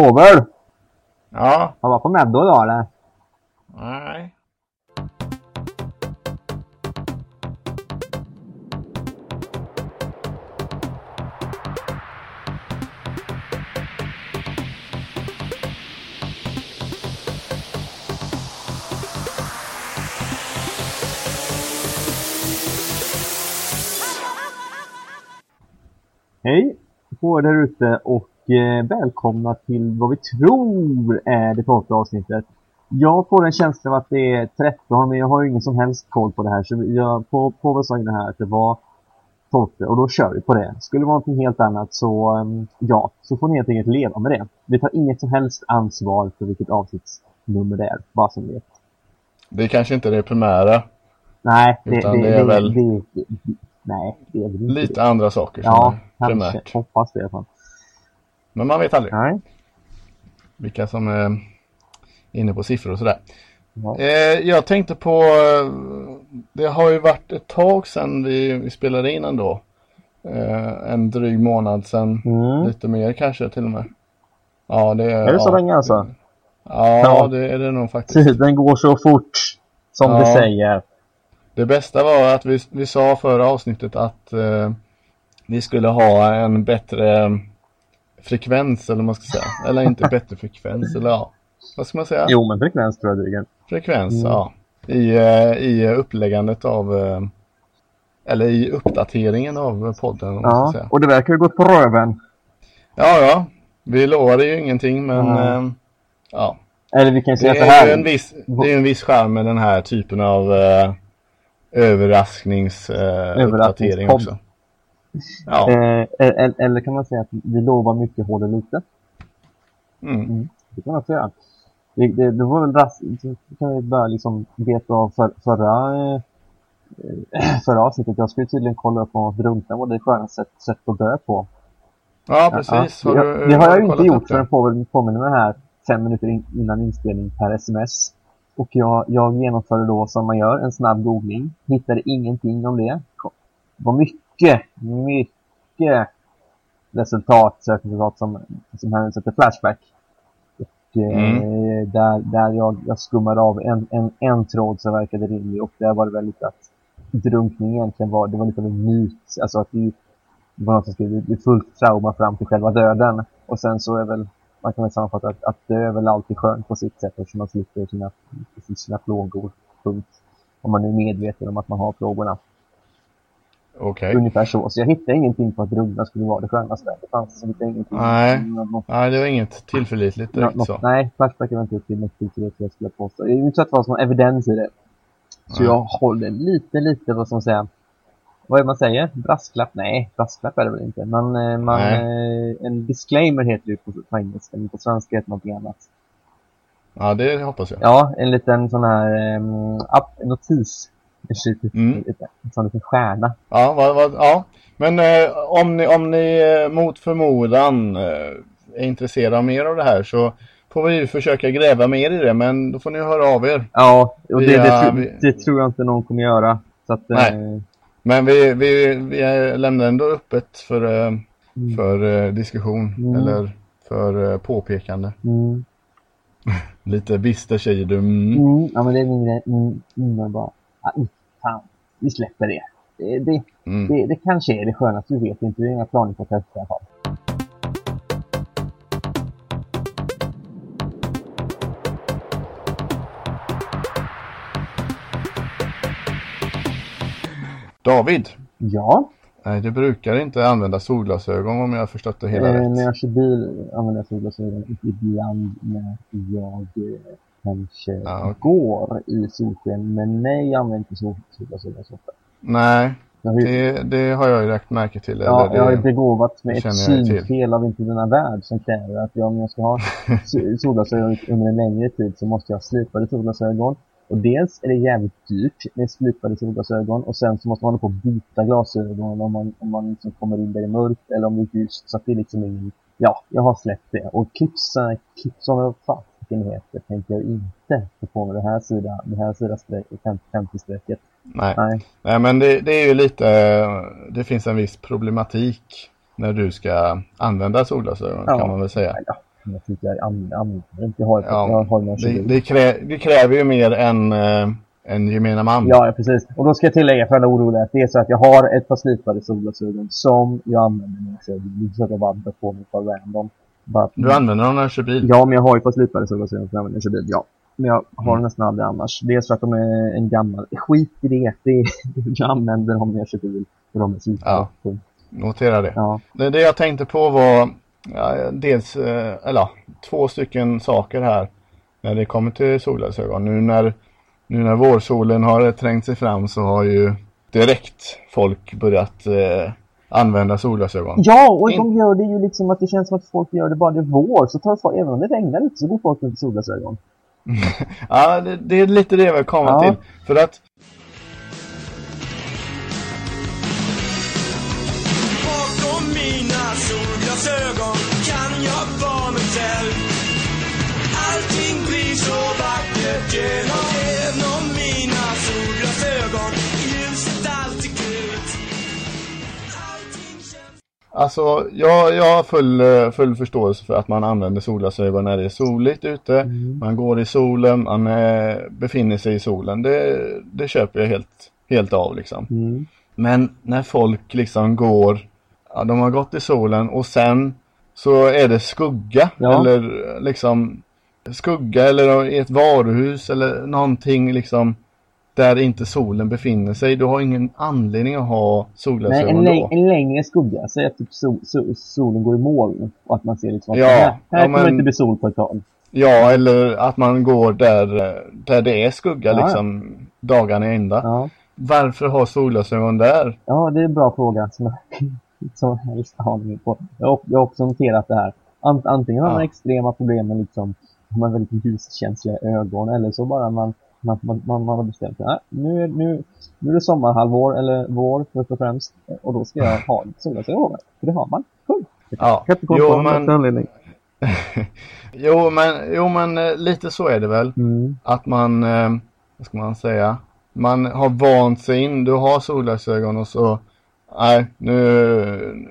Fågel! Ja. Har du varit på Meddo idag eller? Nej. Hej på er där ute och eh, välkomna till vad vi tror är det tolfte avsnittet. Jag får en känsla av att det är 13 men jag har ju ingen som helst koll på det här så jag, vad sa inne här att det var 12 och då kör vi på det. Skulle det vara någonting helt annat så um, ja, så får ni helt enkelt leva med det. Vi tar inget som helst ansvar för vilket avsnittsnummer det är, bara som vet. Det är kanske inte det primära. Nej, det, det, det är väl- det, det, nej, det är väl inte Lite andra saker som Ja, är kanske. primärt. Hoppas det i alla fall. Men man vet aldrig Nej. vilka som är inne på siffror och sådär. Ja. Eh, jag tänkte på, eh, det har ju varit ett tag sedan vi, vi spelade in ändå. Eh, en dryg månad sedan, Mm. lite mer kanske till och med. Ja, det är... Är det så ja, länge alltså? Ja, Ja. det är det nog faktiskt. Tiden går så fort, som Ja. vi säger. Det bästa var att vi, vi sa förra avsnittet att eh, vi skulle ha en bättre frekvens eller vad man ska säga. Eller inte bättre frekvens eller ja. Vad ska man säga? Jo, men frekvens tror jag duger. Frekvens, Mm. ja. I, eh, I uppläggandet av eh, eller i uppdateringen av podden Ja, säga. och det verkar ju gått på röven. Ja, ja. Vi lovade ju ingenting men Mm. eh, ja. Eller vi kan säga Det så är här. ju en viss, det är en viss charm med den här typen av eh, överrasknings eh, uppdatering Överraskningspodd. också. Ja. Eh, eller, eller kan man säga att vi lovar mycket, håller lite. Mm. Det kan man säga. Det, det, det var väl ras, det kan vi börja liksom veta av för, förra, eh, förra avsnittet. Jag skulle tydligen kolla upp om drunkna var det skönaste sätt, sätt att dö på. Ja, precis. Ja, Har du- det har jag ju kollat inte gjort förrän på, påminner mig här fem minuter in, innan inspelning per sms. Och jag, jag genomförde då som man gör, en snabb googling. Hittade ingenting om Det var mycket, mycket resultat, sökresultat som, som hänvisar till Flashback. Och eh, Mm. där, där jag, jag skummade av en, en, en tråd som verkade rimlig och där var det väl lite att drunkning egentligen var, det var lite av en myt. Alltså att det, det var något som skulle bli fullt trauma fram till själva döden. Och sen så är väl, man kan väl sammanfatta att, att dö är väl alltid skönt på sitt sätt eftersom man slipper sina, sina plågor. Punkt. Om man är medveten om att man har plågorna. Okej. Ungefär så. Så jag hittade ingenting på att drunkna skulle vara det skönaste. Det fanns liksom inte ingenting. Nej. Något, Nej, det var inget tillförlitligt direkt något, så. nej, Flashback är inte upp till jag skulle påstå. Det är ju inte så att det fanns någon evidens i det. Så Nej. jag håller lite, lite vad som säger. Vad är man säger? Brasklapp? Nej, brasklapp är det väl inte. Man, eh, man, eh, en disclaimer heter det på, på engelska, men på svenska heter det någonting annat. Ja, det hoppas jag. Ja, en liten sån här um, notis. En liten, Mm. lite, en sån liten stjärna. Ja, vad, vad, ja. Men eh, om ni, om ni eh, mot förmodan eh, är intresserade av mer av det här så får vi ju försöka gräva mer i det. Men då får ni höra av er. Ja, och det, Vi, det, tro- vi- det tror jag inte någon kommer göra. Så att, Nej. eh, Men vi, vi, vi lämnar ändå öppet för, eh, Mm. för diskussion Mm. eller för påpekande. mm. Lite bister säger du. Mm. Mm, ja men det är min grej. Mm, mm, bara, ah, fan, vi släpper det. Det, det, Mm. det, det kanske är det skönaste, vi vet inte. Vi har inga planer på att testa i alla fall. David, Ja, nej, du brukar inte använda solglasögon om jag har förstått det hela eh, rätt. när jag kör bil använder jag solglasögon ibland när jag eh, kanske Ja, går i solsken. Men nej, jag använder inte sol, solglasögon så ofta. Nej, det, det har jag ju lagt märke till. ja, eller jag har ju det, begåvats med det ett synfel av inte denna värld som kräver att jag, om jag ska ha so- solglasögon under en längre tid så måste jag ha slipade solglasögon. Och dels är det jävligt dyrt med slipade solglasögon och sen så måste man hålla på att byta glasögon om man, om man liksom kommer in där det är mörkt eller om det är ljust. Så att det är liksom ingen... Ja, jag har släppt det. Och clipsen, clipsen vad fasiken heter tänker jag inte få på mig det här sidan, det här sidan streck, 50-strecket. nej. Nej. nej, men det, det är ju lite, det finns en viss problematik när du ska använda solglasögon Ja. kan man väl säga. Ja. jag tycker jag använder inte. Jag har, Ja, jag har Det, det, krä, det kräver ju mer än eh, en gemene man. Ja, precis. Och då ska jag tillägga för alla oroliga att det är så att jag har ett par slipade solglasögon som jag använder när jag kör bil. Så att jag bara drar på mig ett par random. Bara, Du använder dem när du kör bil? Ja, men jag har ju par slipade solglasögon som jag använder när jag kör bil. Ja. Men jag har Mm. nästan aldrig annars. Dels för att de är en gammal... Skit i det. det är, jag använder dem när jag kör bil. För de är slipade. Ja. Punkt. Notera det. ja. Det, det jag tänkte på var ja, dels, eh, eller två stycken saker här när det kommer till solglasögon. Nu när, nu när vårsolen har trängt sig fram så har ju direkt folk börjat eh, använda solglasögon. Ja, och In- de gör det ju liksom att det känns som att folk gör det bara det är vår. Så tar folk, även om det regnar lite så går folk med solglasögon. Ja, det, det är lite det jag vill komma Ja. till. För att Bakom mina solglasögon Alltså, jag, jag har full, eh, full förståelse för att man använder solglasögon när det är soligt ute. Man går i solen, man eh, befinner sig i solen. Det, det köper jag helt, helt av liksom. Mm. Men när folk liksom går, ja, de har gått i solen och sen så är det skugga Ja. eller liksom skugga eller i ett varuhus eller någonting liksom där inte solen befinner sig. Du har ingen anledning att ha Nej, solglasögon en, då. en längre skugga. Säg att typ sol, sol, solen går i moln och att man ser liksom att Ja, här, här ja, kommer men- det inte bli sol på ett tag. Ja, eller att man går där, där det är skugga Ja, ja. liksom dagarna i ända. Ja. Varför ha solglasögon där? ja, det är en bra fråga som jag som jag helst har aning på. Jag jag har också noterat det här. Ant, antingen har man extrema problem med liksom, har man väldigt ljuskänsliga ögon eller så bara man, man, man, man, man har bestämt sig. "Nej, Nu, är- nu, nu är det sommarhalvår eller vår först och främst och då ska jag ha solglasögon. För det har man. Kul. Ja, jo men, anledning. jo men, jo men eh, lite så är det väl. Mm. Att man, eh, vad ska man säga, man har vant sig in, du har solglasögon och så, nej nu,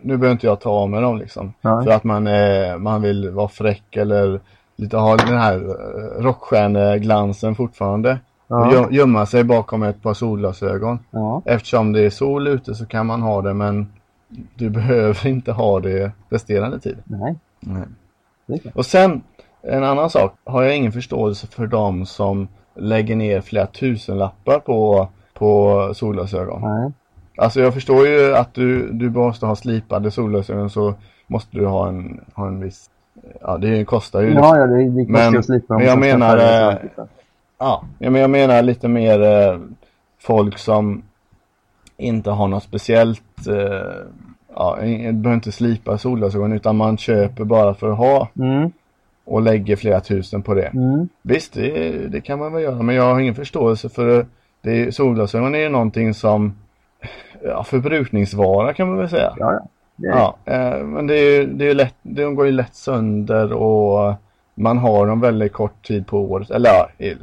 nu behöver inte jag ta av mig dem liksom. Ja. För att man, är, man vill vara fräck eller lite ha den här eh, rockstjärneglansen fortfarande. Och Ja. gö- gömma sig bakom ett par solglasögon. Ja. Eftersom det är sol ute så kan man ha det men du behöver inte ha det resterande tid. Nej, Nej. Och sen en annan sak. Har jag ingen förståelse för dem som lägger ner flera tusenlappar på, på solglasögon. Nej. Alltså jag förstår ju att du, du måste ha slipade solglasögon så måste du ha en, ha en viss Ja det kostar ju Ja, ja, det, det kostar Men- att slipa dem men jag menar, eh, liksom. Ja, men jag menar lite mer eh, folk som inte har något speciellt, eh, ja, behöver inte slipa solglasögon utan man köper bara för att ha Mm, och lägger flera tusen på det. mm, Visst, det, det kan man väl göra men jag har ingen förståelse för det, solglasögon är ju någonting som ja, förbrukningsvara kan man väl säga. ja, ja. Det är, Ja, eh, men det är ju det är lätt, de går ju lätt sönder och man har dem väldigt kort tid på året. Eller ja, det,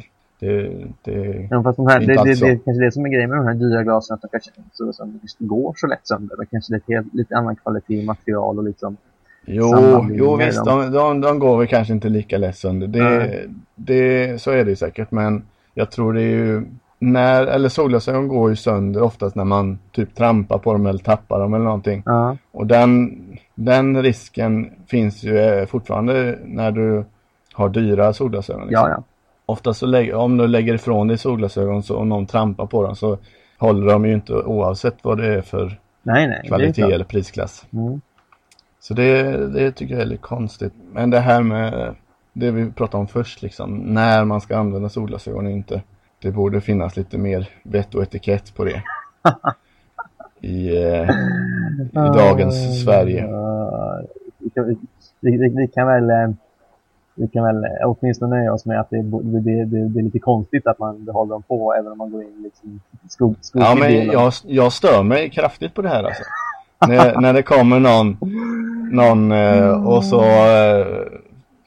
det, Ja, fast de här, det, det, så. det är kanske det som är grejen med de här dyra glasen, att de kanske så, som går så lätt sönder. Det kanske är ett helt, lite annan kvalitet i material och liksom. Jo, jo visst, de, de, de går väl kanske inte lika lätt sönder. Det, Nej. det, så är det säkert, men jag tror det är ju när, eller solglasögon går ju sönder oftast när man typ trampar på dem eller tappar dem eller någonting. Ja, Och den, den risken finns ju eh, fortfarande när du har dyra solglasögon. liksom. ja, ja. Ofta så lägger, om du lägger ifrån dig solglasögon så om någon trampar på dem så håller de ju inte oavsett vad det är för Nej, nej. kvalitet eller prisklass. Mm. Så det, det tycker jag är lite konstigt. Men det här med det vi pratade om först liksom, när man ska använda solglasögon och inte. Det borde finnas lite mer vett och etikett på det. I, eh, i dagens Sverige. Vi, kan, vi, vi, kan väl eh, vi kan väl eh, åtminstone nöja oss med att det, det, det, det, det är lite konstigt att man behåller dem på även om man går in liksom skog, skog Ja men jag, jag stör mig kraftigt på det här alltså. när, när det kommer någon, någon eh, och så eh,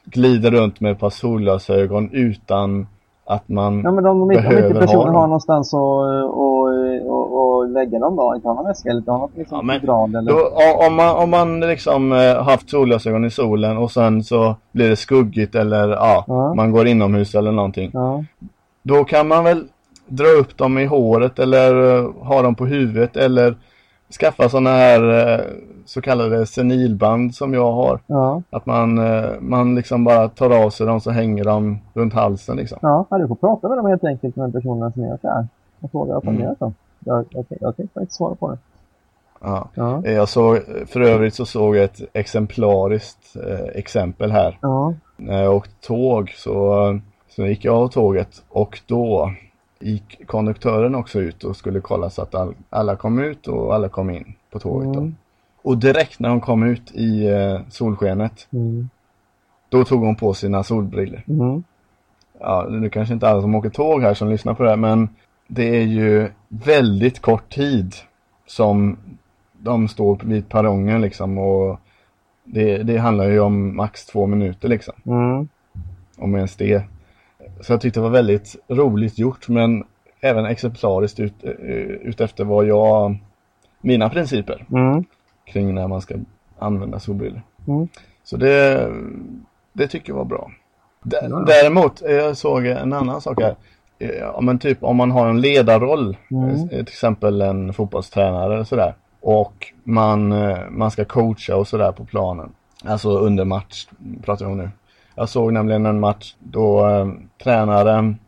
glider runt med ett par solglasögon utan att man Ja men om de, om inte behöver ha personen dem. har någonstans att och, och, och lägga dem då? Inte har någon väska eller något liksom Ja, men grad eller? Då, om, man, om man liksom eh, haft solglasögon i solen och sen så blir det skuggigt eller ja, Ja. man går inomhus eller någonting. Ja. Då kan man väl dra upp dem i håret eller eh, ha dem på huvudet eller skaffa sådana här eh, så kallade senilband som jag har. Ja. Att man, eh, man liksom bara tar av sig dem så hänger de runt halsen liksom. Ja, du får prata med dem helt enkelt med personerna som gör så här. Och fråga vad de Mm. gör. Jag, jag, jag, jag kan faktiskt svara på det. Ja. Ja. Eh, Jag såg, för övrigt så såg jag ett exemplariskt eh, exempel här. Ja. När jag åkte tåg så, så gick jag av tåget och då gick konduktören också ut och skulle kolla så att all, alla kom ut och alla kom in på tåget. Mm. Och direkt när hon kom ut i eh, solskenet, Mm. då tog hon på sina solbriller. Mm. Ja, det är kanske inte alla som åker tåg här som lyssnar på det här, men det är ju väldigt kort tid som de står vid perrongen liksom och det, det handlar ju om max två minuter liksom. Mm. om ens det. Så jag tyckte det var väldigt roligt gjort men även exemplariskt ut, eh, utefter vad jag, mina principer Mm. kring när man ska använda solbrillor. Mm. Så det, det tycker jag var bra. Däremot, eh, jag såg en annan sak här. Eh, Ja, men typ om man har en ledarroll, Mm. till exempel en fotbollstränare eller sådär. Och man, man ska coacha och sådär på planen. Alltså under match pratar vi om nu. Jag såg nämligen en match då eh, tränaren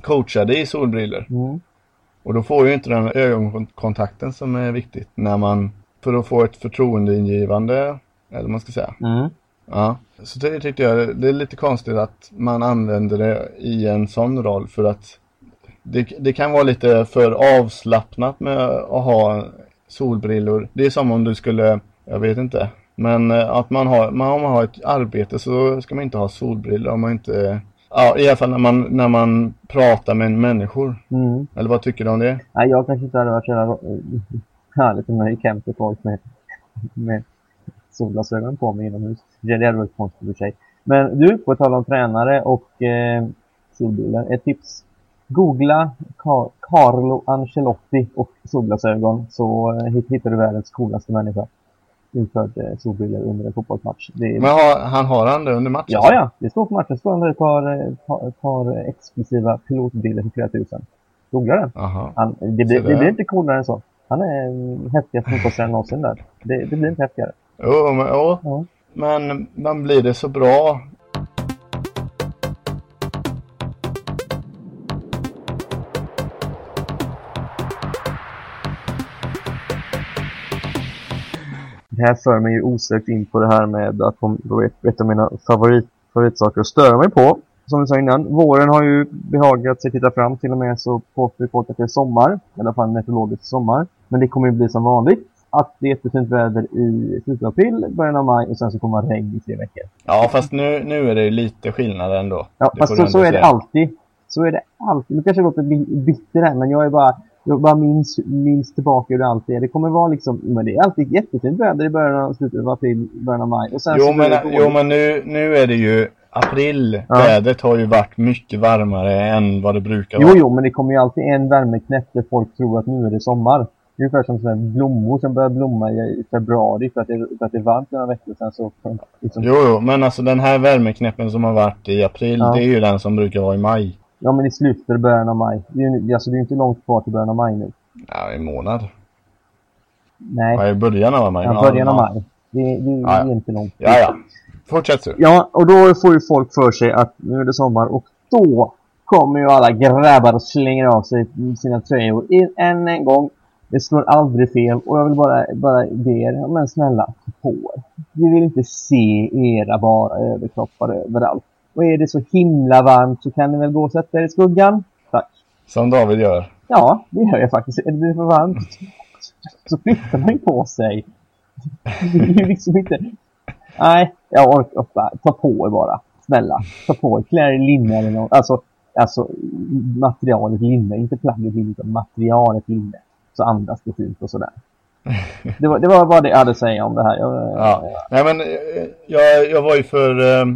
coachade i solbriller. Mm. Och då får ju inte den ögonkontakten som är viktigt när man, för att få ett förtroendeingivande, eller vad man ska säga. Mm. Ja, så det tyckte jag, det är lite konstigt att man använder det i en sån roll för att det, det kan vara lite för avslappnat med att ha solbrillor. Det är som om du skulle, jag vet inte, men eh, att man har, man, om man har ett arbete så ska man inte ha solbrillor om man inte, ja i alla fall när man, när man pratar med människor. Mm. Eller vad tycker du om det? Nej, jag kanske inte hade varit så jävla härligt om jag gick hem till folk med, med solglasögon på mig inomhus. Det hade varit konstigt i sig. Men du, på tal om tränare och eh, solbrillor. Ett tips. Googla Car- Carlo Ancelotti och solglasögon så eh, hitt- hittar du världens coolaste människa. Införd eh, solbrillor under en fotbollsmatch. Det Men har, han har han det under matchen? ja, ja. Det står på matchen. Står ett par, eh, par, par exklusiva pilotbilder för flera tusen. Googla den. Han, det, blir, det där. blir inte coolare än så. Han är häftigaste fotbollstränaren någonsin där. Det, det blir inte häftigare. Jo, men, jo. Ja. men man blir det så bra här för mig ju osökt in på det här med att då ett, av mina favorit, favoritsaker att störa mig på. Som vi sa innan, våren har ju behagat sig titta fram till och med så påstår folk att det är sommar. I alla fall meteorologisk sommar. Men det kommer ju bli som vanligt. Att det är jättefint väder i slutet av april, början av maj och sen så kommer det regn i tre veckor. Ja, fast nu, nu är det lite skillnad ändå. Ja, Det fast så, så är det alltid. Så är det alltid. Nu kanske jag låter bi- bitter här, men jag är bara, jag bara minns, minns tillbaka hur det alltid är. Det kommer vara liksom, men det är alltid jättefint väder i början av slutet av april, början av maj. Och sen Jo, men, jo, men nu, nu är det ju april. Ja. Vädret har ju varit mycket varmare än vad det brukar Jo, vara. jo, men det kommer ju alltid en värmeknäpp där folk tror att nu är det sommar. Ungefär som blommor som börjar blomma i i februari för att det, för att det är varmt några veckor sedan. Så, liksom, Jo, jo, men alltså den här värmeknäppen som har varit i april, Ja. det är ju den som brukar vara i maj. Ja, men i slutet början av maj. Det är ju alltså, det är inte långt kvar till början av maj nu. Ja, i månad. Nej, Ja, i början av maj. ja, början av maj. Det, det, det Ja, ja. är inte långt. Ja, ja. Fortsätt du. Ja, och då får ju folk för sig att nu är det sommar och då kommer ju alla grabbar och slänger av sig sina tröjor än en gång. Det slår aldrig fel och jag vill bara, bara be er, men snälla, på er. Vi vill inte se era bara överkroppar överallt. Och är det så himla varmt så kan ni väl gå och sätta er i skuggan? Tack. Som David gör. Ja, det gör jag faktiskt. Är det blir för varmt så flyttar man ju på sig. Det är ju liksom inte... Nej, jag orkar inte. Ta på er bara. Snälla. Ta på er. Klä er i linne eller något. Alltså, alltså materialet linne. Inte plagget linne, utan materialet linne. Så andas det fint och sådär. Det var, det var bara det jag hade att säga om det här. Jag, Ja. Nej, men eh, jag, jag var ju för, eh,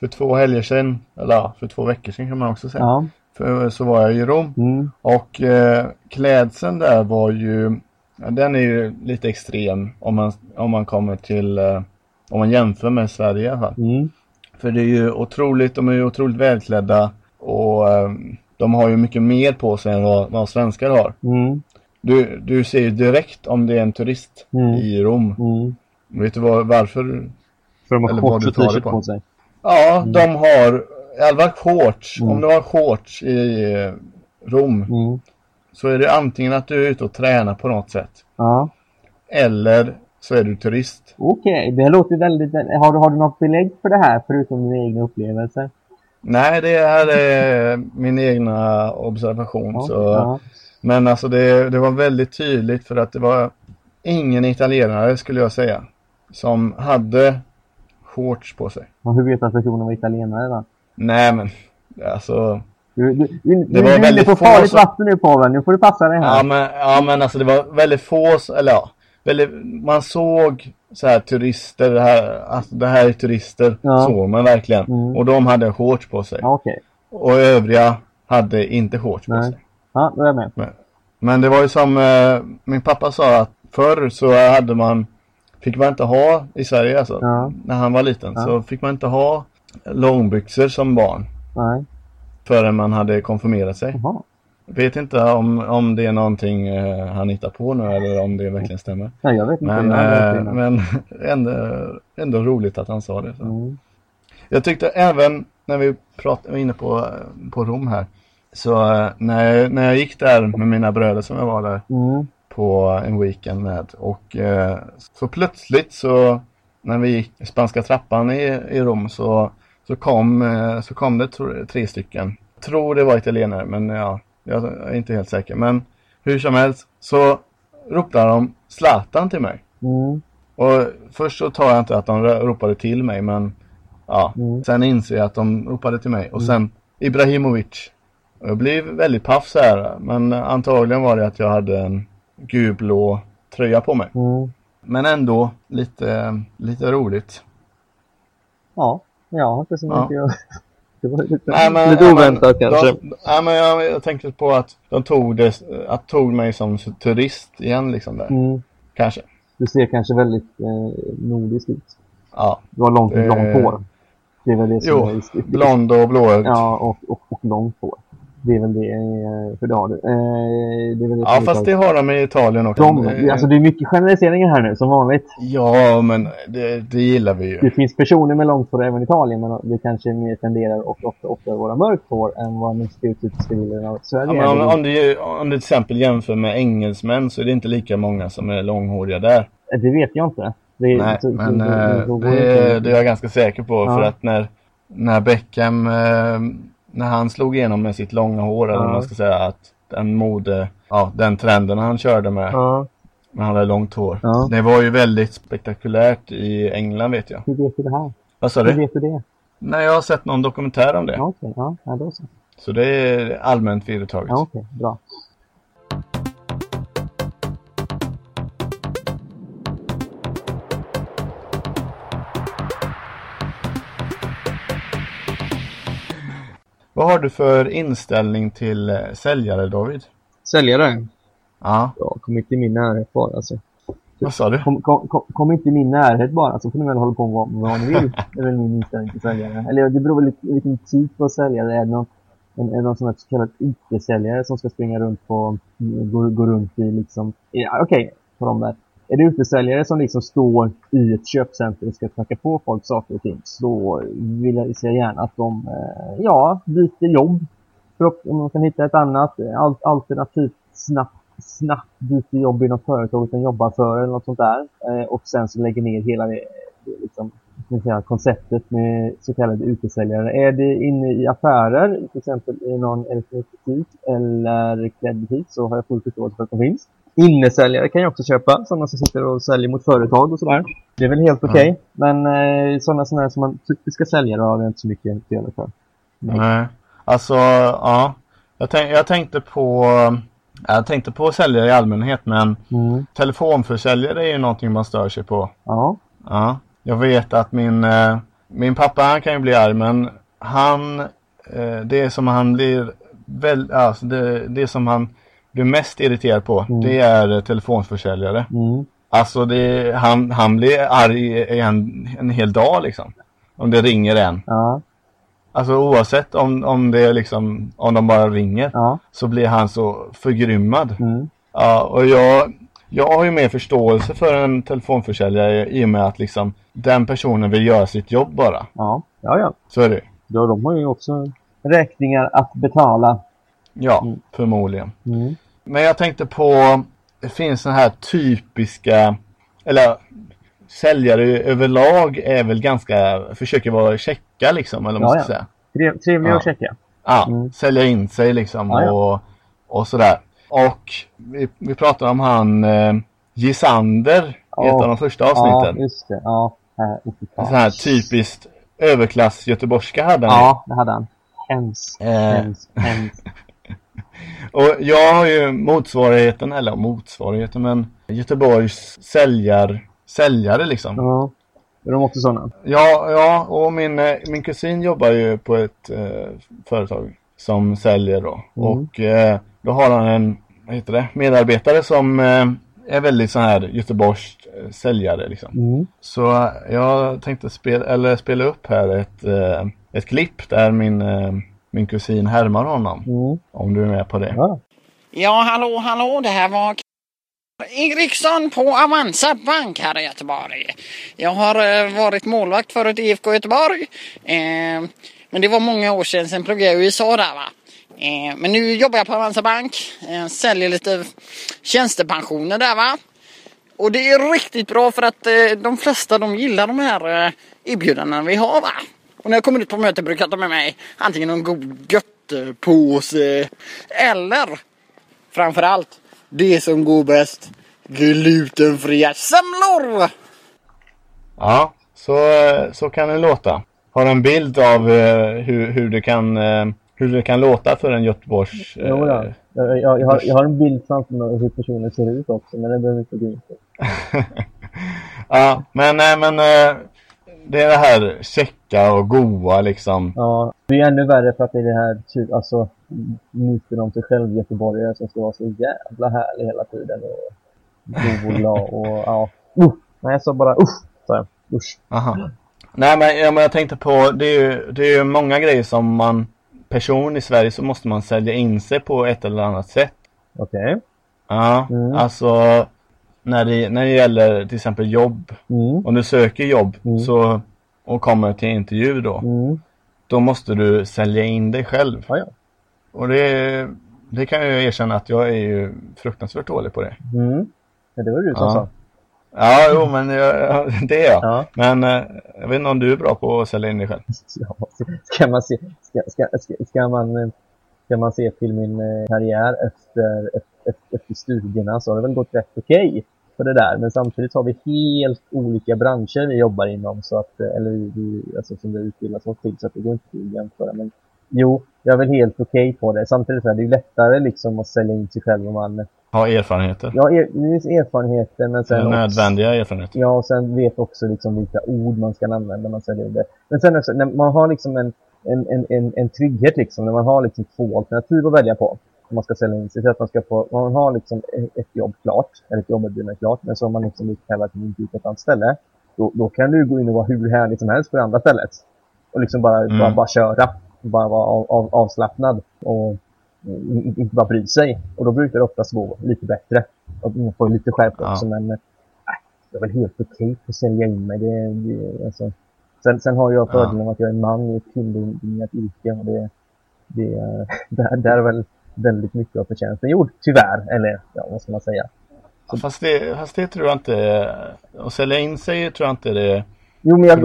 för två helger sedan, eller för två veckor sedan kan man också säga. ja. För, så var jag i Rom. Mm. Och eh, klädseln där var ju Ja, den är ju lite extrem om man, om man kommer till, eh, om man jämför med Sverige i alla fall. Mm. För det är ju otroligt, de är ju otroligt välklädda och eh, de har ju mycket mer på sig än vad, vad svenskar har. Mm. Du, du ser ju direkt om det är en turist Mm. i Rom. Mm. Vet du vad, varför? För de har shorts och t-shirt på. på sig. Ja, de har i alla fall shorts. Mm. Om du har shorts i eh, Rom Mm. så är det antingen att du är ute och tränar på något sätt. Ja. Eller så är du turist. Okej, det låter väldigt... Har du, har du något belägg för det här förutom dina egna upplevelser? Nej, det här är min egna observation. Ja. så, ja. Men alltså det, det var väldigt tydligt för att det var ingen italienare skulle jag säga. Som hade shorts på sig. Och hur vet du att personen var italienare då? Nej men alltså. Du, du, du, Det du var är inne väldigt på få farligt som- vatten nu påven. Nu får du passa dig här. Ja men, ja men alltså det var väldigt få, eller ja. Väldigt, man såg så här turister, det här, alltså det här är turister. Ja. Såg man verkligen. Mm. Och de hade shorts på sig. Ja, Okej. Och övriga hade inte shorts på Nej. sig. Ja, då är jag med. Men, men det var ju som eh, min pappa sa att förr så hade man Fick man inte ha i Sverige alltså Ja. När han var liten Ja. så fick man inte ha långbyxor som barn Nej. Förrän man hade konfirmerat sig Jaha. Vet inte om, om det är någonting eh, han hittar på nu eller om det verkligen stämmer Nej, jag vet inte. Men, eh, men ändå, ändå roligt att han sa det. Mm. Jag tyckte även när vi pratade, var inne på, på Rom här Så eh, när, jag- när jag gick där med mina bröder som jag var där Mm. På en weekend med och eh, så plötsligt så när vi gick spanska trappan i, i Rom så, så, kom, eh, så kom det tro- tre stycken. Tror det var italienare men ja, jag är inte helt säker. Men hur som helst så ropade de Zlatan till mig. Mm. Och först så tar jag inte att de ropade till mig men ja, Mm. sen inser jag att de ropade till mig och sen Ibrahimovic. Jag blev väldigt paff så här men antagligen var det att jag hade en gulblå tröja på mig. Mm. Men ändå lite, lite roligt. Ja, jag har inte så Ja. mycket att... Det var lite, Nej, men, lite ja, oväntat men, kanske. De, nej, men jag, jag tänkte på att de tog, det, att tog mig som turist igen liksom där. Mm. Kanske. Du ser kanske väldigt eh, nordisk ut. Ja. Du har långt, Eh, långt hår. Det är väl det som Jo, är... blond och blåögd. Ja, och, och, och långt hår. Det är väl det, eh, för det har du. Eh, det det Ja, fast det har de i Italien också. de, alltså det är mycket generaliseringar här nu, som vanligt. Ja, men det, det gillar vi ju. Det finns personer med långt hår även i Italien, men det kanske mer tenderar och ofta, ofta vara mörkt hår än vad den stereotypiska bilden av Sverige Ja, men om, om, du, om du till exempel jämför med engelsmän så är det inte lika många som är långhåriga där. Eh, Det vet jag inte. Det, är- Nej, så- men så- så det är jag ganska säker på. Ja. För att när, när Beckham, eh, när han slog igenom med sitt långa hår, eller Ja. man ska säga, att den mode, ja den trenden han körde med, Ja, när han hade långt hår. Ja. Det var ju väldigt spektakulärt i England vet jag. hur vet du det här? Vad sa Hur du? vet du det? Nej, jag har sett någon dokumentär om det. Ja, okej. Ja, ja, då så. Så det är allmänt vedertaget. Ja, okej. Bra. Vad har du för inställning till eh, säljare David? Säljare? Ja, Ja, kom inte i min närhet bara alltså. vad sa du? Kom, kom, kom, kom inte i min närhet bara, så får ni väl hålla på med vad, ni vill. Det är väl min inställning till säljare. Eller det beror väl lite vilken typ av säljare. Är det någon, en, är det någon som är så kallad IT-säljare som ska springa runt på, gå, gå runt i liksom, ja, okej, på de där. Är det utesäljare som liksom står i ett köpcenter och ska knacka på folk saker och ting så vill jag säga gärna att de, eh, ja, byter jobb. För om de kan hitta ett annat eh, alternativt snabbt, snabbt byter jobb i företaget företag jobbar för eller något sånt där. Eh, och sen så lägger ner hela det, det liksom, säga, konceptet med så kallade utesäljare. Är det inne i affärer, till exempel i någon elektronikbutik eller klädbutik så har jag full förståelse för att de finns. Innesäljare kan jag också köpa, sådana som sitter och säljer mot företag och sådär. Det är väl helt okej. Men eh, sådana, sådana som man typiska säljare har jag inte så mycket till för. Nej. Nej. Alltså, ja. Jag, tänk, jag tänkte på jag tänkte på säljare i allmänhet men Mm. telefonförsäljare är ju någonting man stör sig på. Ja. Ja. Jag vet att min, eh, min pappa han kan ju bli arg men han, eh, det är som han blir väl, alltså det, det är som han du är mest irriterad på, Mm. det är eh, telefonförsäljare. Mm. Alltså det, han, han blir arg i en, en hel dag liksom. Om det ringer en. Ja. Alltså oavsett om, om det är liksom, om de bara ringer. Ja. Så blir han så förgrymmad. Mm. Ja, och jag, jag har ju mer förståelse för en telefonförsäljare i och med att liksom den personen vill göra sitt jobb bara. Ja. Ja, ja. Så är det Då, de har ju också räkningar att betala. Ja, Mm. förmodligen. Mm. Men jag tänkte på, det finns sådana här typiska, eller säljare överlag är väl ganska, försöker vara checka liksom, eller vad man Ja, ska ja. säga. Trev, trevliga Ja. checka. Ja, Mm. sälja in sig liksom Ja, ja. och, och sådär. Och vi, vi pratade om han eh, Gisander i Ja. ett av de första Ja, avsnitten. just det. Ja. En sån här typiskt överklass göteborgska hade han. Ja, det hade han. Hemskt, Eh. hemskt, hemskt. Och jag har ju motsvarigheten, eller motsvarigheten, men Göteborgs säljar, säljare liksom. Ja. Är de också sådana? Ja, ja och min, eh, min kusin jobbar ju på ett eh, företag som säljer då. Mm. Och eh, då har han en, vad heter det, medarbetare som eh, är väldigt sån här Göteborgs eh, säljare liksom. Mm. Så eh, jag tänkte spela, eller spela upp här ett, ett klipp där min, min kusin härmar honom. Mm. Om du är med på det. Ja. Ja, hallå, hallå, det här var Eriksson på Avanza Bank här i Göteborg. Jag har eh, varit målvakt för ett IFK Göteborg. Eh, men det var många år sedan, sen pluggade jag i USA där va. Eh, men nu jobbar jag på Avanza Bank, eh, säljer lite tjänstepensioner där va. Och det är riktigt bra för att eh, de flesta de gillar de här eh, erbjudandena vi har va. Och när jag kommer ut på möte brukar jag ta med mig antingen någon god göttepåse eller framförallt det som går bäst. Glutenfria semlor! Ja, så, så kan det låta. Har en bild av eh, hur, hur, det kan, eh, hur det kan låta för en Göteborgs... eh, Jo, ja. Jag, jag, jag, har, jag har en bild framför mig hur personen ser ut också, men det behöver inte gå in på. ja, men, eh, men eh, det är det här checka och goa liksom. Ja, det är ännu värre för att det är det här typ, alltså myten om sig själv göteborgare som ska vara så jävla härlig hela tiden och god och glad och ja. Uh, nej, jag sa bara usch, sa jag. Usch. Aha. Nej men, ja, men jag tänkte på, det är ju det är ju många grejer som man, person i Sverige så måste man sälja in sig på ett eller annat sätt. Okej. Ja, Mm. alltså när det, när det gäller till exempel jobb. Mm. Om du söker jobb Mm. så, och kommer till intervju då. Mm. Då måste du sälja in dig själv. Ja, ja. Och det, det kan jag erkänna att jag är ju fruktansvärt dålig på det. Mm. Ja, det var du som Ja. sa. Ja, jo men jag, det är jag. Ja. Men eh, jag vet inte om du är bra på att sälja in dig själv. Ja, ska man se, ska, ska, ska, ska man, ska man se till min eh, karriär efter, efter, efter studierna så har det väl gått rätt okej för det där. Men samtidigt har vi helt olika branscher vi jobbar inom så att, eh, eller vi, alltså som vi utbildas oss till så att det går inte att jämföra. Men jo, jag är väl helt okej på det. Samtidigt är det ju lättare liksom att sälja in sig själv om man, Ha erfarenheter. ja, er, finns erfarenheter men sen också- Nödvändiga erfarenheter. Ja, och sen vet också liksom vilka ord man ska använda när man säljer det. Men sen också, när man har liksom en, en, en, en, en trygghet liksom, när man har liksom två alternativ att välja på. Om man ska sälja in sig. Så att man ska få, man har liksom ett- jobb klart, eller ett jobberbjudande klart, men så har man liksom lite kallat till intervju på ett annat ställe. Då, då kan du gå in och vara hur härlig som helst på det andra stället. Och liksom bara, Mm. bara, bara köra. Bara vara av, av, avslappnad. Och inte bara bry sig. Och då brukar det oftast gå lite bättre. Och man får lite skärpt Ja. också, men äh, jag är väl helt okej på att sälja in mig. Det, det, alltså. sen, sen har jag fördelen att jag är man i ett kvinnodominerat yrke. Och det, det, där, där är väl väldigt mycket av förtjänsten gjord, tyvärr. Eller ja, vad ska man säga? Ja, Fast det, fast det tror jag inte, att sälja in sig tror jag inte det Jo, men jag,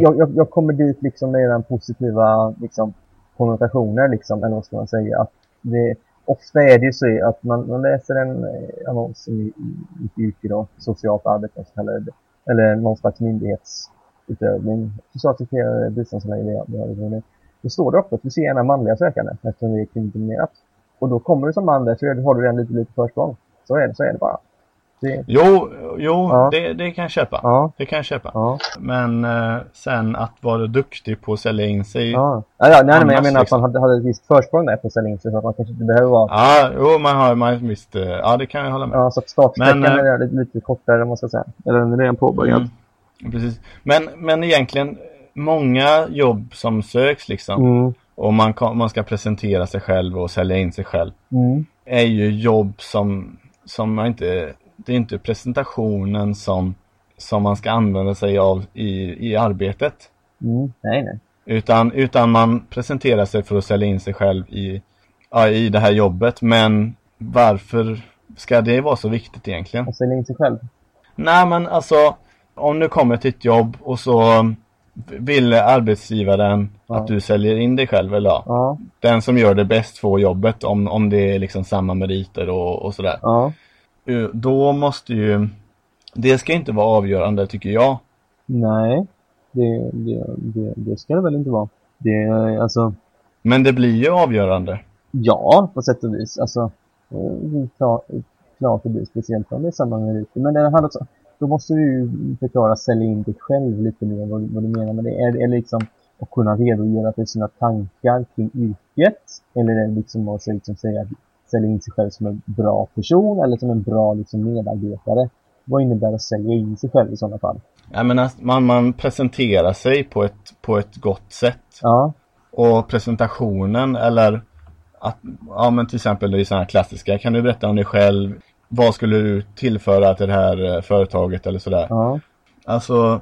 jag, jag, jag, kommer dit liksom med den positiva liksom, konnotationer, liksom, eller vad ska man säga. Att det, ofta är det ju så att man, man läser en eh, annons i, i ett yrke, då, socialt arbete, eller, eller någon slags myndighetsutövning. Socialsekreterare, biståndshandläggare, det har vi. Då står det ofta att vi ser gärna manliga sökande eftersom vi är kvinnodominerat. Och då kommer du som man där så har du redan lite, lite försprång. Så är det, så är det bara. Det, Jo, jo Ja. det, det kan jag köpa. ja, Det kan jag köpa. ja, Men eh, sen att vara duktig på att sälja in sig. Ja, ja. ja, ja nej, men jag menar att liksom. man hade, hade ett visst försprång där på att sälja in sig så att man kanske inte behöver vara... jo man har, man visst, eh, ja det kan jag hålla med. Ja, så att startsträckan eh, är lite, lite kortare om man ska säga. Eller den är redan påbörjad. Mm, precis. Men, men egentligen, många jobb som söks liksom, Mm. och man, man ska presentera sig själv och sälja in sig själv, Mm. är ju jobb som, som man inte, det är inte presentationen som, som man ska använda sig av i, i arbetet. Mm. Nej, nej. Utan, utan man presenterar sig för att sälja in sig själv i, ja, i det här jobbet. Men varför ska det vara så viktigt egentligen? Och sälja in sig själv. Nej men alltså, om du kommer till ett jobb och så vill arbetsgivaren Ja. att du säljer in dig själv eller ja, Ja, den som gör det bäst får jobbet om, om det är liksom samma meriter och, och sådär. ja. Eh, Då måste ju, det ska inte vara avgörande tycker jag. Nej. Det, det, det, det ska det väl inte vara. Det alltså... Men det blir ju avgörande. Ja, på sätt och vis. Alltså, eh, klart, klart det blir speciellt om det är samma meriter. Men det handlar också, då måste du förklara, sälja in dig själv lite mer vad, vad du menar med det. Är det är det liksom att kunna redogöra för sina tankar kring yrket? Eller är det liksom att liksom säga, sälja in sig själv som en bra person eller som en bra liksom, medarbetare? Vad innebär att sälja in sig själv i sådana fall? Jag menar, man, man presenterar sig på ett, på ett gott sätt. Ja, Och presentationen eller att, ja men till exempel det är sådana här klassiska, kan du berätta om dig själv? Vad skulle du tillföra till det här eh, företaget eller sådär? ja, Alltså,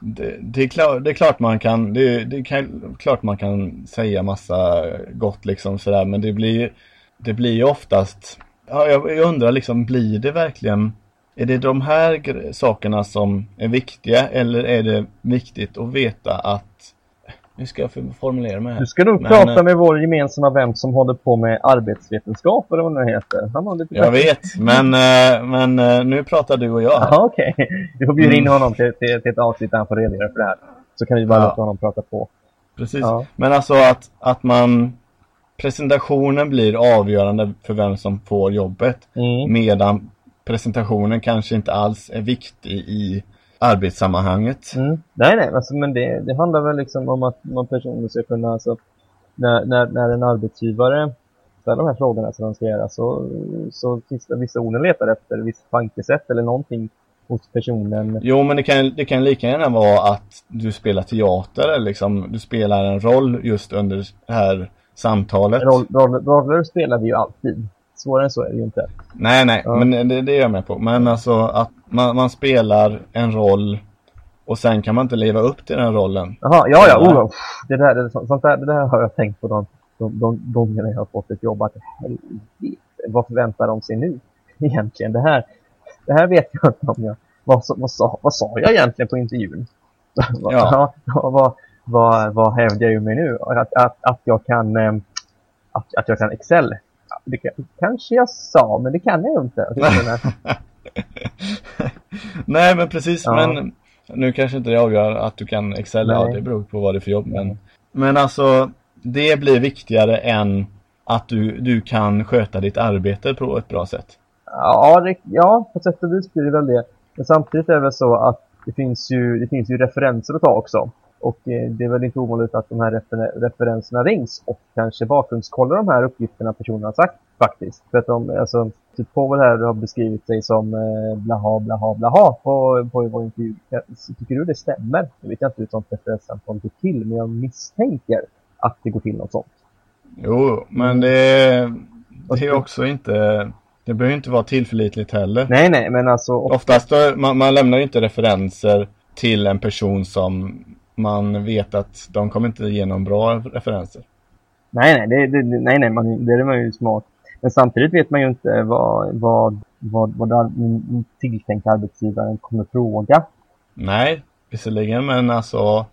det, det, är klart, det är klart man kan, det, det kan, klart man kan säga massa gott liksom sådär, men det blir, det blir ju oftast, ja jag, jag undrar liksom, blir det verkligen, är det de här sakerna som är viktiga eller är det viktigt att veta att, nu ska jag formulera mig här. Du ska nog Men, prata eh, med vår gemensamma vän som håller på med arbetsvetenskap eller vad det nu heter. Han har lite Jag vet, men, eh, men eh, nu pratar du och jag. Jaha, okej. Vi får bjuda in Mm. honom till, till, till ett avsnitt där han får redogöra för det här. Så kan vi bara Ja. låta honom prata på. Precis. Ja. Men alltså att, att man presentationen blir avgörande för vem som får jobbet. Mm. Medan presentationen kanske inte alls är viktig i arbetssammanhanget. Mm. Nej, nej, alltså, men det, det handlar väl liksom om att man personligen ska kunna, alltså, när, när, när en arbetsgivare ställer de här frågorna som de ska göra så, så finns det vissa ord letar efter, visst tankesätt eller någonting hos personen. Jo, men det kan, det kan lika gärna vara att du spelar teater eller liksom du spelar en roll just under det här samtalet. Roll, roll, roller spelar vi ju alltid. Svårare än så är det ju inte. Nej, nej, Ja. men det, det är jag med på. Men alltså att man, man spelar en roll och sen kan man inte leva upp till den rollen. Jaha, ja, ja, oh, oh, det, där, det, sånt där, det där har jag tänkt på de, de, de gångerna jag har fått ett jobb. Att helvete, vad förväntar de sig nu egentligen? Det här, det här vet jag inte om jag... Vad, sa- vad, sa, vad sa jag egentligen på intervjun? Ja. vad, vad, vad hävdar jag ju mig nu? Att, att, att jag kan... ehm, Att, att jag kan Excel? Det kan, kanske jag sa, men det kan jag ju inte. Menar, Nej, men precis. Ja. Men nu kanske inte det avgör att du kan Excel. Ja, det beror på vad det är för jobb. Men, men alltså, det blir viktigare än att du, du kan sköta ditt arbete på ett bra sätt. Ja, det, ja, på sätt och vis blir det väl det. Men samtidigt är det väl så att det finns ju, det finns ju referenser att ta också. Och eh, det är väl inte ovanligt att de här refer referenserna rings och kanske bakgrundskollar de här uppgifterna personen har sagt faktiskt. För att de, alltså, typ Powell här har beskrivit sig som eh, blaha, blaha, blaha på, på vår intervju. Tycker du det stämmer? Jag vet inte hur sånt referenssamtal går till, men jag misstänker att det går till något sånt. Jo, men det, det är också inte... Det behöver inte vara tillförlitligt heller. Nej, nej, men alltså... Oftast, då, man, man lämnar ju inte referenser till en person som man vet att de kommer inte ge någon bra referenser. Nej, nej, det, det, nej, nej man, det är man ju smart. Men samtidigt vet man ju inte vad, vad, vad, vad den tilltänkta arbetsgivaren kommer fråga. Nej, visserligen, men alltså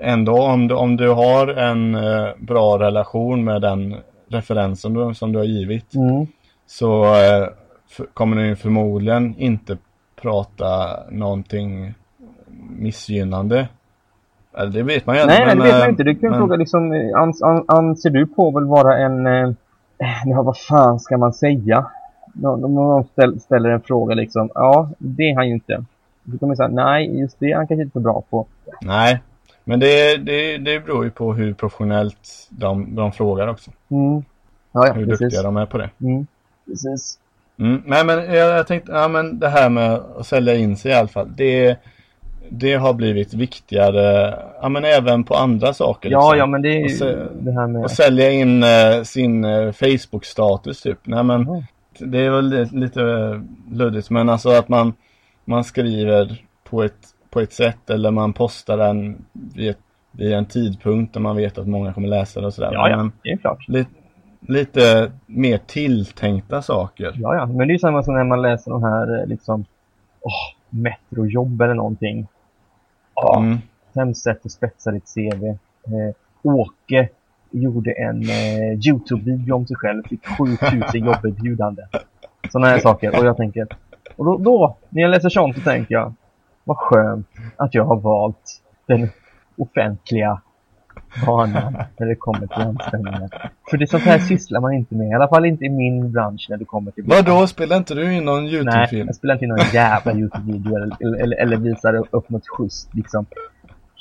ändå om du, om du har en eh, bra relation med den referensen du, som du har givit Mm. så eh, för, kommer du förmodligen inte prata någonting missgynnande. Eller det vet man ju Nej, nej, det vet man eh, ju inte. Du kan men- fråga liksom, eh, ans, an, anser du på väl vara en, eh, ja, vad fan ska man säga? någon, någon ställ, ställer en fråga liksom, ja, det är han ju inte. Då kommer säga, nej, just det är han kanske inte så bra på. Nej, men det, det, det beror ju på hur professionellt de, de frågar också. Mm. Ja, ja, Hur precis. duktiga de är på det. Mm. Precis. Mm. Nej men jag, jag tänkte, ja men det här med att sälja in sig i alla fall. Det, det har blivit viktigare, ja men även på andra saker. Liksom. ja, men det är ju det här med... Och sälja in eh, sin eh, Facebook-status typ. Nej men Ja. det är väl lite, lite luddigt men alltså att man, man skriver på ett, på ett sätt eller man postar den vid, ett, vid en tidpunkt där man vet att många kommer läsa det och sådär. Ja, ja, Men det är klart. lite, lite mer tilltänkta saker. Ja, ja, men det är ju samma som när man läser de här eh, liksom, åh, metrojobb eller någonting. Ja, Mm. fem sätt att spetsa ditt CV. Eh, Åke gjorde en eh, Youtube-video om sig själv, fick 7000 jobberbjudande. Sådana här saker. Och jag tänker, och då, då, när jag läser sånt så tänker jag, vad skönt att jag har valt den offentliga banan när det kommer till anställningar. För det sånt här sysslar man inte med, i alla fall inte i min bransch när det kommer till Vadå, spelar inte du in någon Nej, YouTube-film? jag spelar inte in någon jävla Youtube-video eller, eller, eller visar upp något schysst liksom,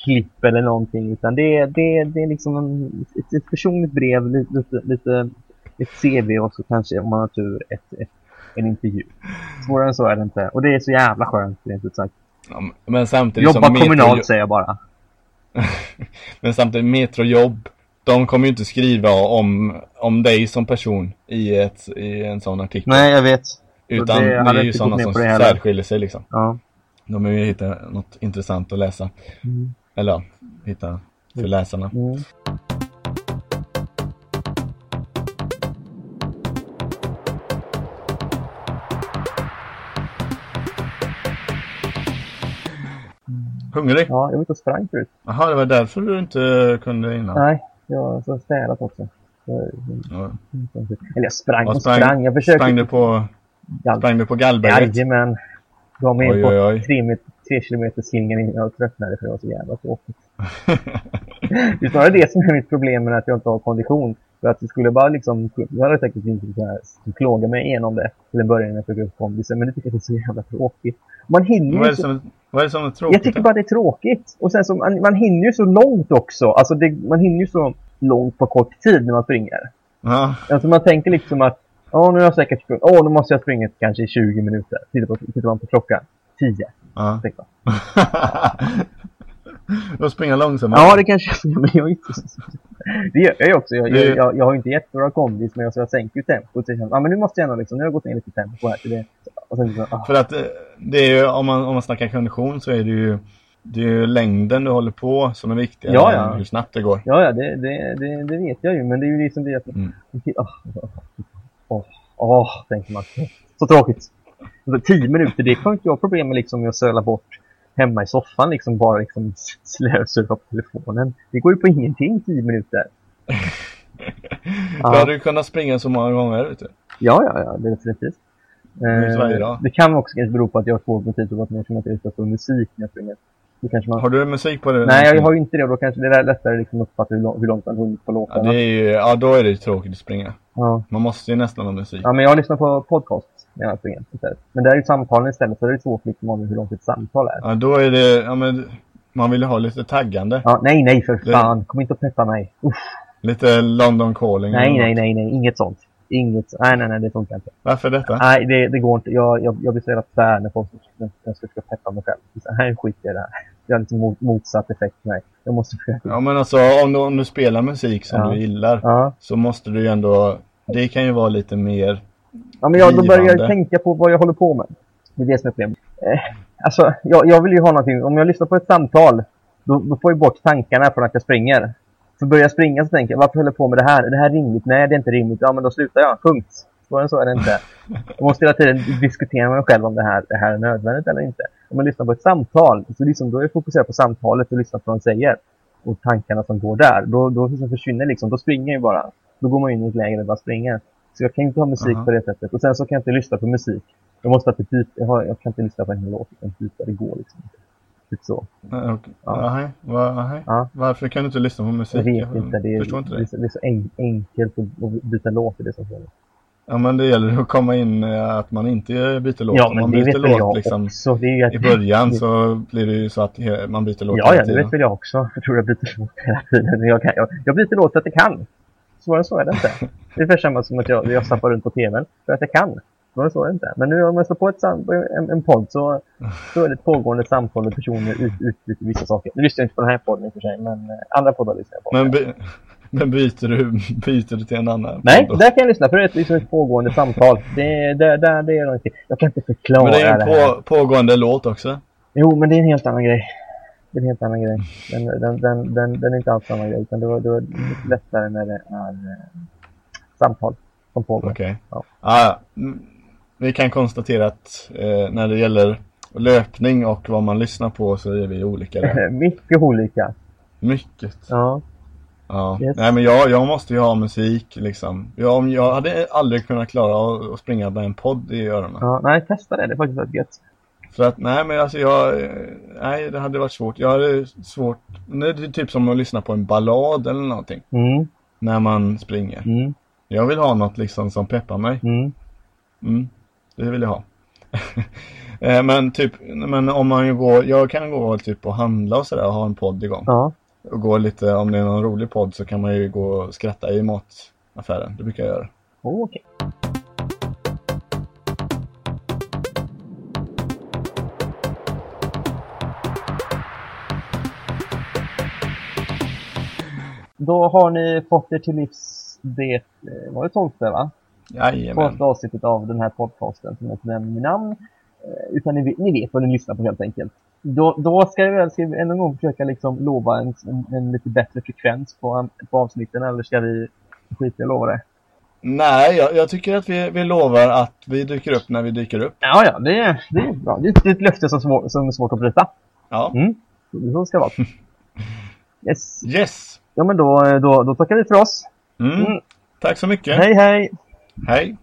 klipp eller någonting. Utan det, är- det, är- det är liksom en, ett, ett personligt brev, lite, lite, ett CV och så kanske om man har tur ett, ett, en intervju. Svårare än så är det inte. Och det är så jävla skönt rent ut sagt. Ja, men samtidigt Jobba som kommunalt säger jag bara. men samtidigt Metrojobb, de kommer ju inte skriva om, om dig som person i, ett, i en sån artikel. Nej, jag vet. Utan det det, är ju sådana som särskiljer sig liksom. Ja. De vill ju hitta något intressant att läsa. Mm. Eller ja, hitta för läsarna. Mm. Hungrig? ja, jag var ute och sprang förut. Jaha, det var därför du inte kunde innan? Nej, jag har städat också. Så, Ja. eller jag sprang och sprang. Jag försökte... sprang du på, sprang du på Gallberget? Jajamän. Gav mig in på oj, oj. tre, tre kilometer slingan innan jag tröttnade för det var så jävla tråkigt. det är snarare det som är mitt problem med att jag inte har kondition. För att det skulle bara liksom, jag hade säkert inte här, plåga mig igenom det till en början när jag tog upp kondisen. Men det tycker jag är så jävla tråkigt. Man hinner vad, är så, som, vad är det som är tråkigt? jag tycker bara det är tråkigt. Och sen så, man, man hinner ju så långt också. Alltså det, man hinner ju så långt på kort tid när man springer. Ja, Alltså man tänker liksom att Ja, nu har jag säkert sprungit. Åh, nu måste jag springa kanske i 20 minuter. Tittar, på, tittar man på klockan. 10. ja. Då springer långsammare. Ja, det kanske jag men jag är inte Det gör jag också. Jag, jag, jag, jag har inte jättebra kondis, men jag, så jag sänker ju tempot. Så ja, men nu måste jag ändå liksom, nu har jag gått ner lite tempo här. Till det. Så, ah, För att eh, det är ju, om man, om man snackar kondition så är det ju det är ju längden du håller på som är viktigare Ja, ja. än hur snabbt det går. ja, ja, det, det, det, det vet jag ju. Men det är ju liksom det att... Mm. Åh, åh, åh, tänker man. Så tråkigt. 10 minuter, det har inte jag problem med liksom, att söla bort hemma i soffan. Liksom bara liksom slösurfa på telefonen. Det går ju på ingenting 10 minuter. Då hade du kunnat springa så många gånger vet du. Ja, ja, ja, definitivt. Eh, det kan också kanske bero på att jag har svårt med tid och att jag känner att jag på musik när jag springer. Det man... Har du musik på det? Nej, jag har ju inte det då kanske det är lättare liksom att uppfatta hur, lång, hur långt man hunnit på ja, låtarna. det är ju, ja, då är det ju tråkigt att springa. Ja. Man måste ju nästan ha musik. ja, men jag lyssnar på podcast när jag springer istället. Men där är ju samtalen istället, så det är svårt liksom att hur långt ett samtal är. Ja, då är det, ja men man vill ju ha lite taggande. Ja, nej, nej, för Det- fan. Kom inte och peppa mig. Uff, Lite London calling. nej, nej, nej, nej, inget sånt. Inget, nej, nej, nej, det funkar inte. Varför detta? Nej, det, det går inte. Jag, jag, jag blir så jävla tvär när folk jag ska försöka peppa mig själv. Så här skit i det här. Det har liksom mot, motsatt effekt för mig. Jag måste försöka. Ja men alltså om du, om du spelar musik som Ja. du gillar Ja. så måste du ju ändå, det kan ju vara lite mer, Ja, men jag, då börjar jag tänka på vad jag håller på med. Det är det som är problemet. Eh, alltså, jag, jag vill ju ha någonting. Om jag lyssnar på ett samtal, då, då får jag bort tankarna från att jag springer. För börjar jag springa så tänker jag, varför håller jag på med det här? Är det här rimligt? Nej, det är inte rimligt. Ja, men då slutar jag. Punkt. Svårare än så är det inte. Jag måste hela tiden diskutera med mig själv om det här, det här är nödvändigt eller inte. Om man lyssnar på ett samtal, så liksom, då är jag fokuserad på samtalet och lyssnar på vad de säger. Och tankarna som går där. Då, då liksom försvinner liksom, då springer jag bara. Då går man in i ett läge där man springer. Så jag kan inte ha musik Aha. på det sättet. Och sen så kan jag inte lyssna på musik. Jag måste alltid byta. Jag, jag kan inte lyssna på en låt utan byta. Det går liksom inte. Typ så. okej. Ja. Aha, va, aha. Ja. Varför kan du inte lyssna på musik? Jag vet inte. Det är, förstår inte det det. så, det är så en, enkelt att, byta låt. Det är så svårt. Ja men det gäller att komma in eh, att man inte byter låt. Ja, Om men man det vet byter låt liksom. Det att- i början så blir det ju så att man byter låt Ja, ja, det vet väl jag också. Jag tror jag byter låt hela tiden. Jag, kan, jag, jag byter låt för att jag kan. Svårare så är det inte. Det är ungefär samma som att jag, jag zappar runt på tvn för att jag kan. Svårare än så är det inte. Men nu om jag slår på ett, en, en podd så, så är det ett pågående samtal och personer ut, utbyter vissa saker. Nu lyssnar jag inte på den här podden i och för sig, men eh, andra poddar lyssnar jag på. Men, by, men byter, du, byter du till en annan? Nej, podd där kan jag lyssna för det är ett, liksom ett pågående samtal. Det, det, det, det är någonting. Jag kan inte förklara Men det är en på, pågående låt också. Jo, men det är en helt annan grej. Det är en helt annan grej. Den, den, den, den, den är inte alls samma grej, utan det var, det var lättare när det är eh, samtal som pågår. Okej. Ja. Ah, mm, vi kan konstatera att eh, när det gäller löpning och vad man lyssnar på så är vi olika där. mycket olika. Mycket. Ja. Ja. Yes. Nej men jag, jag måste ju ha musik liksom. Jag, jag hade aldrig kunnat klara att, springa med en podd i öronen. ja. Nej, testa det. Det är faktiskt väldigt gött. För att nej men alltså jag, nej det hade varit svårt. Jag hade svårt, det är typ som att lyssna på en ballad eller någonting. Mm, När man springer. mm, Jag vill ha något liksom som peppar mig. mm. Det vill jag ha. Eh, men typ, men om man går, jag kan gå typ och handla och sådär och ha en podd igång. Ja. Och gå lite, om det är någon rolig podd så kan man ju gå och skratta i mataffären. Det brukar jag göra. Oh, okej. Då har ni fått er till livs det, eh, var det tolfte va? Jajamän. Första avsnittet av den här podcasten som heter Nämn min namn. Eh, Utan ni ni vet vad ni lyssnar på helt enkelt. Då, då ska vi väl ska vi ännu en gång försöka liksom lova en, en, en lite bättre frekvens på, på avsnitten eller ska vi skita i att lova det? Nej, jag, jag tycker att vi, vi lovar att vi dyker upp när vi dyker upp. Ja, ja, det, är- det är bra. Det är ett- det är ett löfte som, svår, som är svårt att bryta. Ja. Mm, så ska det vara. Yes. Yes. Ja, men då, då, då tackar vi för oss. Mm. Mm. Tack så mycket. Hej, hej! Hej.